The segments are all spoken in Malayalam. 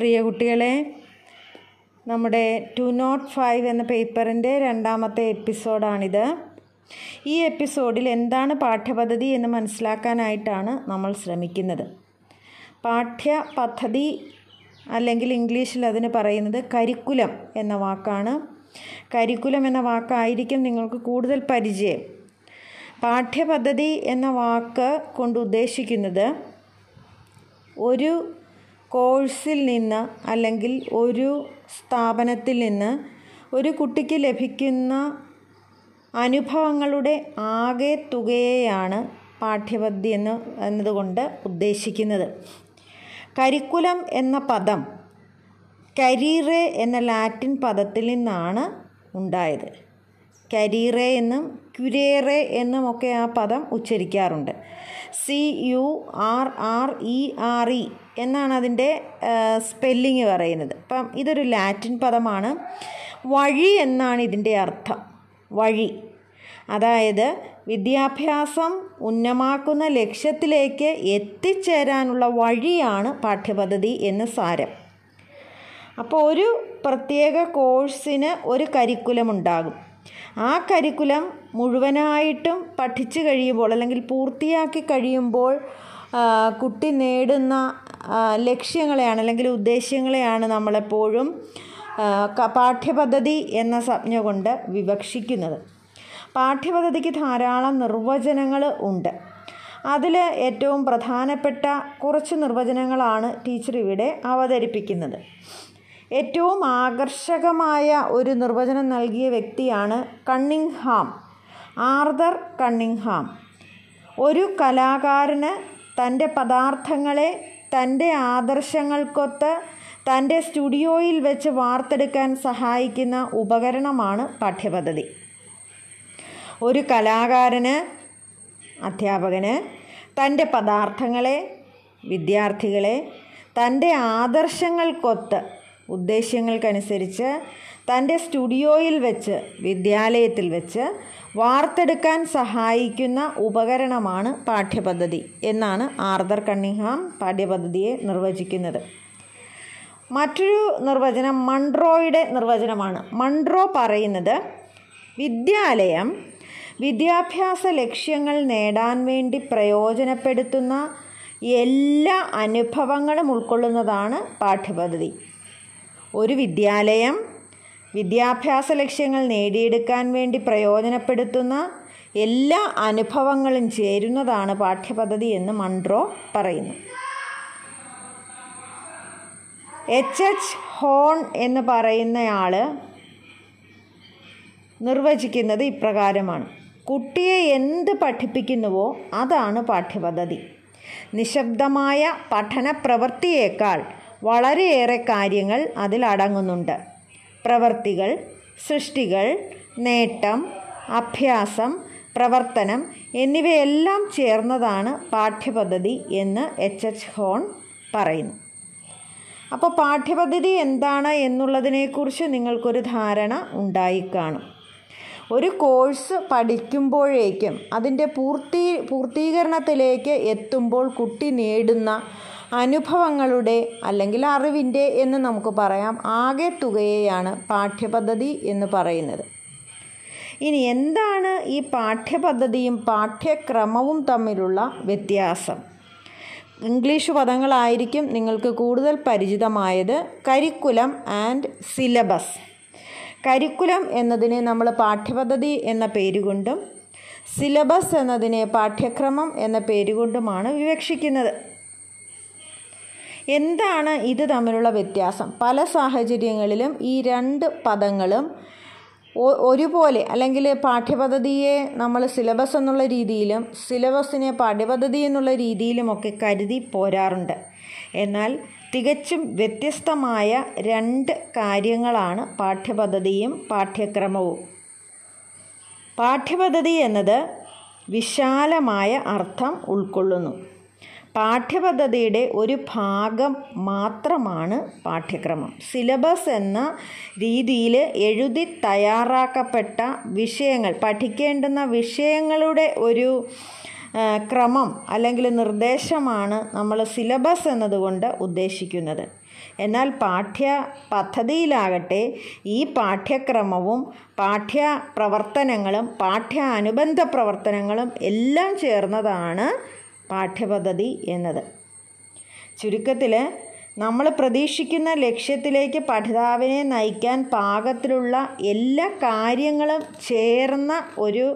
പ്രിയ കുട്ടികളെ നമ്മുടെ ടു നോട്ട് ഫൈവ് എന്ന പേപ്പറിന്റെ രണ്ടാമത്തെ എപ്പിസോഡാണിത്. ഈ എപ്പിസോഡിൽ എന്താണ് പാഠ്യപദ്ധതി എന്ന് മനസ്സിലാക്കാനായിട്ടാണ് നമ്മൾ ശ്രമിക്കുന്നത്. പാഠ്യ പദ്ധതി അല്ലെങ്കിൽ ഇംഗ്ലീഷിൽ അതിന് പറയുന്നത് കരിക്കുലം എന്ന വാക്കാണ്. കരിക്കുലം എന്ന വാക്കായിരിക്കും നിങ്ങൾക്ക് കൂടുതൽ പരിചയം. പാഠ്യപദ്ധതി എന്ന വാക്ക് കൊണ്ട് ഉദ്ദേശിക്കുന്നത് ഒരു കോഴ്സിൽ നിന്ന് അല്ലെങ്കിൽ ഒരു സ്ഥാപനത്തിൽ നിന്ന് ഒരു കുട്ടിക്ക് ലഭിക്കുന്ന അനുഭവങ്ങളുടെ ആകെ തുകയെയാണ് പാഠ്യപദ്ധതി എന്ന് എന്നതുകൊണ്ട് ഉദ്ദേശിക്കുന്നത്. കരിക്കുലം എന്ന പദം കരീറെ എന്ന ലാറ്റിൻ പദത്തിൽ നിന്നാണ് ഉണ്ടായത്. കരിറെ എന്നും ക്യുരേറെ എന്നും ഒക്കെ ആ പദം ഉച്ചരിക്കാറുണ്ട്. C U R R E R E എന്നാണ് അതിന്റെ സ്പെല്ലിങ് പറയുന്നത്. അപ്പം ഇതൊരു ലാറ്റിൻ പദമാണ്. വഴി എന്നാണ് ഇതിന്റെ അർത്ഥം. വഴി. അതായത് വിദ്യാഭ്യാസം ഉന്നമാക്കുന്ന ലക്ഷ്യത്തിലേക്ക് എത്തിച്ചേരാനുള്ള വഴിയാണ് പാഠ്യപദ്ധതി എന്ന് സാരം. അപ്പോൾ ഒരു പ്രത്യേക കോഴ്സിന് ഒരു കരിക്കുലം ഉണ്ടാകും. ആ കരിക്കുലം മുഴുവനായിട്ടും പഠിച്ചു കഴിയുമ്പോൾ അല്ലെങ്കിൽ പൂർത്തിയാക്കി കഴിയുമ്പോൾ കുട്ടി നേടുന്ന ലക്ഷ്യങ്ങളെയാണ് അല്ലെങ്കിൽ ഉദ്ദേശ്യങ്ങളെയാണ് നമ്മളെപ്പോഴും പാഠ്യപദ്ധതി എന്ന സംജ്ഞ കൊണ്ട് വിവക്ഷിക്കുന്നത്. പാഠ്യപദ്ധതിക്ക് ധാരാളം നിർവചനങ്ങൾ ഉണ്ട്. അതിൽ ഏറ്റവും പ്രധാനപ്പെട്ട കുറച്ച് നിർവചനങ്ങളാണ് ടീച്ചർ ഇവിടെ അവതരിപ്പിക്കുന്നത്. ഏറ്റവും ആകർഷകമായ ഒരു നിർവചനം നൽകിയ വ്യക്തിയാണ് കണ്ണിങ്ഹാം. Arthur Cunningham. ഒരു കലാകാരന് തന്റെ പദാർത്ഥങ്ങളെ തന്റെ ആദർശങ്ങൾക്കൊത്ത് തന്റെ സ്റ്റുഡിയോയിൽ വെച്ച് വാർത്തെടുക്കാൻ സഹായിക്കുന്ന ഉപകരണമാണ് പാഠ്യപദ്ധതി. ഒരു കലാകാരന് അധ്യാപകന് തന്റെ പദാർത്ഥങ്ങളെ വിദ്യാർത്ഥികളെ തന്റെ ആദർശങ്ങൾക്കൊത്ത് ഉദ്ദേശ്യങ്ങൾക്കനുസരിച്ച് തന്റെ സ്റ്റുഡിയോയിൽ വെച്ച് വിദ്യാലയത്തിൽ വെച്ച് വാർത്തെടുക്കാൻ സഹായിക്കുന്ന ഉപകരണമാണ് പാഠ്യപദ്ധതി എന്നാണ് ആർദർ കണ്ണിഹാം പാഠ്യപദ്ധതിയെ നിർവചിക്കുന്നത്. മറ്റൊരു നിർവചനം മൺട്രോയുടെ നിർവചനമാണ്. മൺട്രോ പറയുന്നത് വിദ്യാലയം വിദ്യാഭ്യാസ ലക്ഷ്യങ്ങൾ നേടാൻ വേണ്ടി പ്രയോജനപ്പെടുത്തുന്ന എല്ലാ അനുഭവങ്ങളും ഉൾക്കൊള്ളുന്നതാണ് പാഠ്യപദ്ധതി. ഒരു വിദ്യാലയം വിദ്യാഭ്യാസ ലക്ഷ്യങ്ങൾ നേടിയെടുക്കാൻ വേണ്ടി പ്രയോജനപ്പെടുത്തുന്ന എല്ലാ അനുഭവങ്ങളും ചേരുന്നതാണ് പാഠ്യപദ്ധതി എന്ന് മൺട്രോ പറയുന്നു. എച്ച് എച്ച് ഹോൺ എന്ന് പറയുന്നയാൾ നിർവചിക്കുന്നത് ഇപ്രകാരമാണ്. കുട്ടിയെ എന്ത് പഠിപ്പിക്കുന്നുവോ അതാണ് പാഠ്യപദ്ധതി. നിശബ്ദമായ പഠന പ്രവൃത്തിയേക്കാൾ വളരെയേറെ കാര്യങ്ങൾ അതിൽ അടങ്ങുന്നുണ്ട്. പ്രവൃത്തികൾ സൃഷ്ടികൾ നേട്ടം അഭ്യാസം പ്രവർത്തനം എന്നിവയെല്ലാം ചേർന്നതാണ് പാഠ്യപദ്ധതി എന്ന് എച്ച്. എച്ച്. ഹോൺ പറയുന്നു. അപ്പോൾ പാഠ്യപദ്ധതി എന്താണ് എന്നുള്ളതിനെക്കുറിച്ച് നിങ്ങൾക്കൊരു ധാരണ ഉണ്ടായിക്കാണും ഒരു കോഴ്സ് പഠിക്കുമ്പോഴേക്കും അതിന്റെ പൂർത്തി പൂർത്തീകരണത്തിലേക്ക് എത്തുമ്പോൾ കുട്ടി നേടുന്ന അനുഭവങ്ങളുടെ അല്ലെങ്കിൽ അറിവിന്റെ എന്ന് നമുക്ക് പറയാം. ആകെ തുകയെയാണ് പാഠ്യപദ്ധതി എന്ന് പറയുന്നത്. ഇനി എന്താണ് ഈ പാഠ്യപദ്ധതിയും പാഠ്യക്രമവും തമ്മിലുള്ള വ്യത്യാസം? ഇംഗ്ലീഷ് പദങ്ങളായിരിക്കും നിങ്ങൾക്ക് കൂടുതൽ പരിചിതമായത്. Curriculum and syllabus. കരിക്കുലം എന്നതിനെ നമ്മൾ പാഠ്യപദ്ധതി എന്ന പേരുകൊണ്ടും സിലബസ് എന്നതിനെ പാഠ്യക്രമം എന്ന പേരുകൊണ്ടുമാണ് വിവക്ഷിക്കുന്നത്. എന്താണ് ഇത് തമ്മിലുള്ള വ്യത്യാസം? പല സാഹചര്യങ്ങളിലും ഈ രണ്ട് പദങ്ങളും ഒരുപോലെ അല്ലെങ്കിൽ പാഠ്യപദ്ധതിയെ നമ്മൾ സിലബസ് എന്നുള്ള രീതിയിലും സിലബസിനെ പാഠ്യപദ്ധതി എന്നുള്ള രീതിയിലുമൊക്കെ കരുതി പോരാറുണ്ട്. എന്നാൽ തികച്ചും വ്യത്യസ്തമായ രണ്ട് കാര്യങ്ങളാണ് പാഠ്യപദ്ധതിയും പാഠ്യക്രമവും. പാഠ്യപദ്ധതി എന്നത് വിശാലമായ അർത്ഥം ഉൾക്കൊള്ളുന്നു. പാഠ്യപദ്ധതിയുടെ ഒരു ഭാഗം മാത്രമാണ് പാഠ്യക്രമം. സിലബസ് എന്ന രീതിയിൽ എഴുതി തയ്യാറാക്കപ്പെട്ട വിഷയങ്ങൾ പഠിക്കേണ്ടുന്ന വിഷയങ്ങളുടെ ഒരു ക്രമം അല്ലെങ്കിൽ നിർദ്ദേശമാണ് നമ്മൾ സിലബസ് എന്നതുകൊണ്ട് ഉദ്ദേശിക്കുന്നത്. എന്നാൽ പാഠ്യ പദ്ധതിയിലാകട്ടെ ഈ പാഠ്യക്രമവും പാഠ്യ പ്രവർത്തനങ്ങളും പാഠ്യ അനുബന്ധ പ്രവർത്തനങ്ങളും എല്ലാം ചേർന്നതാണ് പാഠ്യപദ്ധതി എന്നത്. ചുരുക്കത്തിൽ നമ്മൾ പ്രതീക്ഷിക്കുന്ന ലക്ഷ്യത്തിലേക്ക് പഠിതാവിനെ നയിക്കാൻ പാകത്തിലുള്ള എല്ലാ കാര്യങ്ങളും ചേർന്ന ഒരു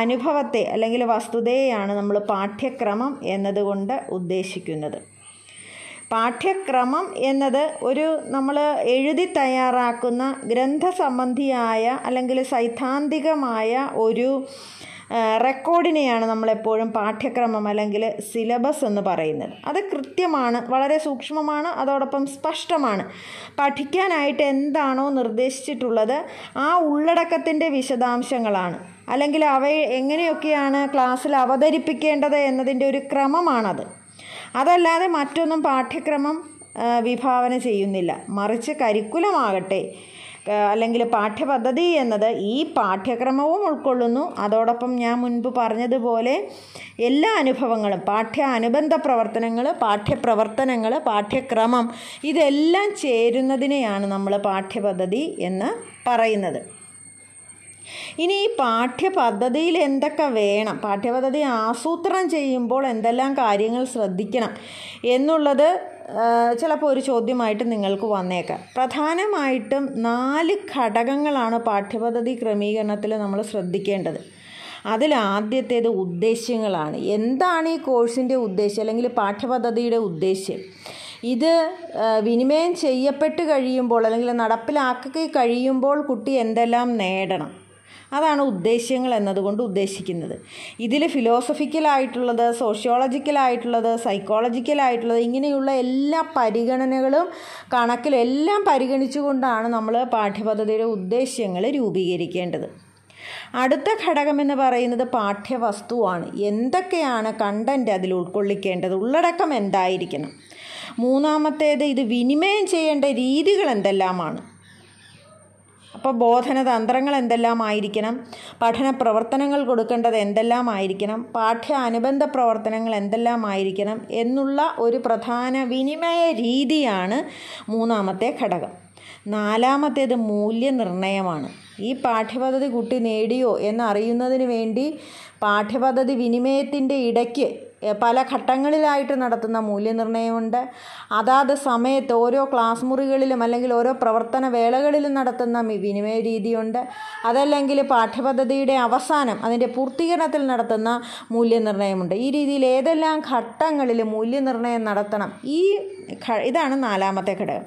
അനുഭവത്തെ അല്ലെങ്കിൽ വസ്തുതയെയാണ് നമ്മൾ പാഠ്യക്രമം എന്നതുകൊണ്ട് ഉദ്ദേശിക്കുന്നത്. പാഠ്യക്രമം എന്നത് ഒരു നമ്മൾ എഴുതി തയ്യാറാക്കുന്ന ഗ്രന്ഥസംബന്ധിയായ അല്ലെങ്കിൽ സൈദ്ധാന്തികമായ ഒരു റെക്കോർഡിനെയാണ് നമ്മളെപ്പോഴും പാഠ്യക്രമം അല്ലെങ്കിൽ സിലബസ് എന്ന് പറയുന്നത്. അത് കൃത്യമാണ് വളരെ സൂക്ഷ്മമാണ് അതോടൊപ്പം സ്പഷ്ടമാണ്. പഠിക്കാനായിട്ട് എന്താണോ നിർദ്ദേശിച്ചിട്ടുള്ളത് ആ ഉള്ളടക്കത്തിന്റെ വിശദാംശങ്ങളാണ്. അല്ലെങ്കിൽ അവയെ എങ്ങനെയൊക്കെയാണ് ക്ലാസ്സിൽ അവതരിപ്പിക്കേണ്ടത് എന്നതിന്റെ ഒരു ക്രമമാണത്. അതല്ലാതെ മറ്റൊന്നും പാഠ്യക്രമം വിഭാവന ചെയ്യുന്നില്ല. മറിച്ച് കരിക്കുലമാകട്ടെ അല്ലെങ്കിൽ പാഠ്യപദ്ധതി എന്നത് ഈ പാഠ്യക്രമവും ഉൾക്കൊള്ളുന്നു. അതോടൊപ്പം ഞാൻ മുൻപ് പറഞ്ഞതുപോലെ എല്ലാ അനുഭവങ്ങളും പാഠ്യ അനുബന്ധ പ്രവർത്തനങ്ങൾ പാഠ്യപ്രവർത്തനങ്ങൾ പാഠ്യക്രമം ഇതെല്ലാം ചേരുന്നതിനെയാണ് നമ്മൾ പാഠ്യപദ്ധതി എന്ന് പറയുന്നത്. ഇനി ഈ പാഠ്യപദ്ധതിയിൽ എന്തൊക്കെ വേണം? പാഠ്യപദ്ധതി ആസൂത്രണം ചെയ്യുമ്പോൾ എന്തെല്ലാം കാര്യങ്ങൾ ശ്രദ്ധിക്കണം എന്നുള്ളത് ചിലപ്പോൾ ഒരു ചോദ്യമായിട്ട് നിങ്ങൾക്ക് വന്നേക്കാം. പ്രധാനമായിട്ടും നാല് ഘടകങ്ങളാണ് പാഠ്യപദ്ധതി ക്രമീകരണത്തിൽ നമ്മൾ ശ്രദ്ധിക്കേണ്ടത്. അതിൽ ആദ്യത്തേത് ഉദ്ദേശ്യങ്ങളാണ്. എന്താണ് ഈ കോഴ്സിന്റെ ഉദ്ദേശ്യം അല്ലെങ്കിൽ പാഠ്യപദ്ധതിയുടെ ഉദ്ദേശ്യം? ഇത് വിനിമയം ചെയ്യപ്പെട്ട് കഴിയുമ്പോൾ അല്ലെങ്കിൽ നടപ്പിലാക്കി കഴിയുമ്പോൾ കുട്ടി എന്തെല്ലാം നേടണം? അതാണ് ഉദ്ദേശ്യങ്ങൾ എന്നതുകൊണ്ട് ഉദ്ദേശിക്കുന്നത്. ഇതിൽ ഫിലോസഫിക്കലായിട്ടുള്ളത് സോഷ്യോളജിക്കലായിട്ടുള്ളത് സൈക്കോളജിക്കലായിട്ടുള്ളത് ഇങ്ങനെയുള്ള എല്ലാ പരിഗണനകളും കണക്കിലെല്ലാം പരിഗണിച്ചുകൊണ്ടാണ് നമ്മൾ പാഠ്യപദ്ധതിയുടെ ഉദ്ദേശ്യങ്ങൾ രൂപീകരിക്കേണ്ടത്. അടുത്ത ഘടകമെന്ന് പറയുന്നത് പാഠ്യവസ്തുവാണ്. എന്തൊക്കെയാണ് കണ്ടന്റ് അതിൽ ഉൾക്കൊള്ളിക്കേണ്ടത്? ഉള്ളടക്കം എന്തായിരിക്കണം? മൂന്നാമത്തേത് ഇത് വിനിമയം ചെയ്യേണ്ട രീതികൾ എന്തെല്ലാമാണ്? അപ്പോൾ ബോധന തന്ത്രങ്ങൾ എന്തെല്ലാമായിരിക്കണം പഠന പ്രവർത്തനങ്ങൾ കൊടുക്കേണ്ടത് എന്തെല്ലാമായിരിക്കണം പാഠ്യ അനുബന്ധ പ്രവർത്തനങ്ങൾ എന്തെല്ലാമായിരിക്കണം എന്നുള്ള ഒരു പ്രധാന വിനിമയ രീതിയാണ് മൂന്നാമത്തെ ഘടകം. നാലാമത്തേത് മൂല്യനിർണയമാണ്. ഈ പാഠ്യപദ്ധതി കുട്ടി നേടിയോ എന്നറിയുന്നതിന് വേണ്ടി പാഠ്യപദ്ധതി വിനിമയത്തിന്റെ ഇടയ്ക്ക് പല ഘട്ടങ്ങളിലായിട്ട് നടത്തുന്ന മൂല്യനിർണയമുണ്ട്. അതാത് സമയത്ത് ഓരോ ക്ലാസ് മുറികളിലും അല്ലെങ്കിൽ ഓരോ പ്രവർത്തന വേളകളിലും നടത്തുന്ന വിനിമയ രീതിയുണ്ട്. അതല്ലെങ്കിൽ പാഠ്യപദ്ധതിയുടെ അവസാനം അതിന്റെ പൂർത്തീകരണത്തിൽ നടത്തുന്ന മൂല്യനിർണയമുണ്ട്. ഈ രീതിയിൽ ഏതെല്ലാം ഘട്ടങ്ങളിൽ മൂല്യനിർണയം നടത്തണം? ഈ ഇതാണ് നാലാമത്തെ ഘടകം.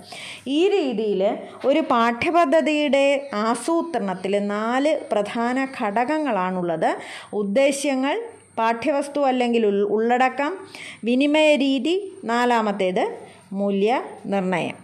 ഈ രീതിയിൽ ഒരു പാഠ്യപദ്ധതിയുടെ ആസൂത്രണത്തിൽ നാല് പ്രധാന ഘടകങ്ങളാണുള്ളത്. ഉദ്ദേശ്യങ്ങൾ പാഠ്യവസ്തു അല്ലെങ്കിൽ ഉള്ളടക്കം വിനിമയ രീതി നാലാമത്തേത് മൂല്യനിർണയം.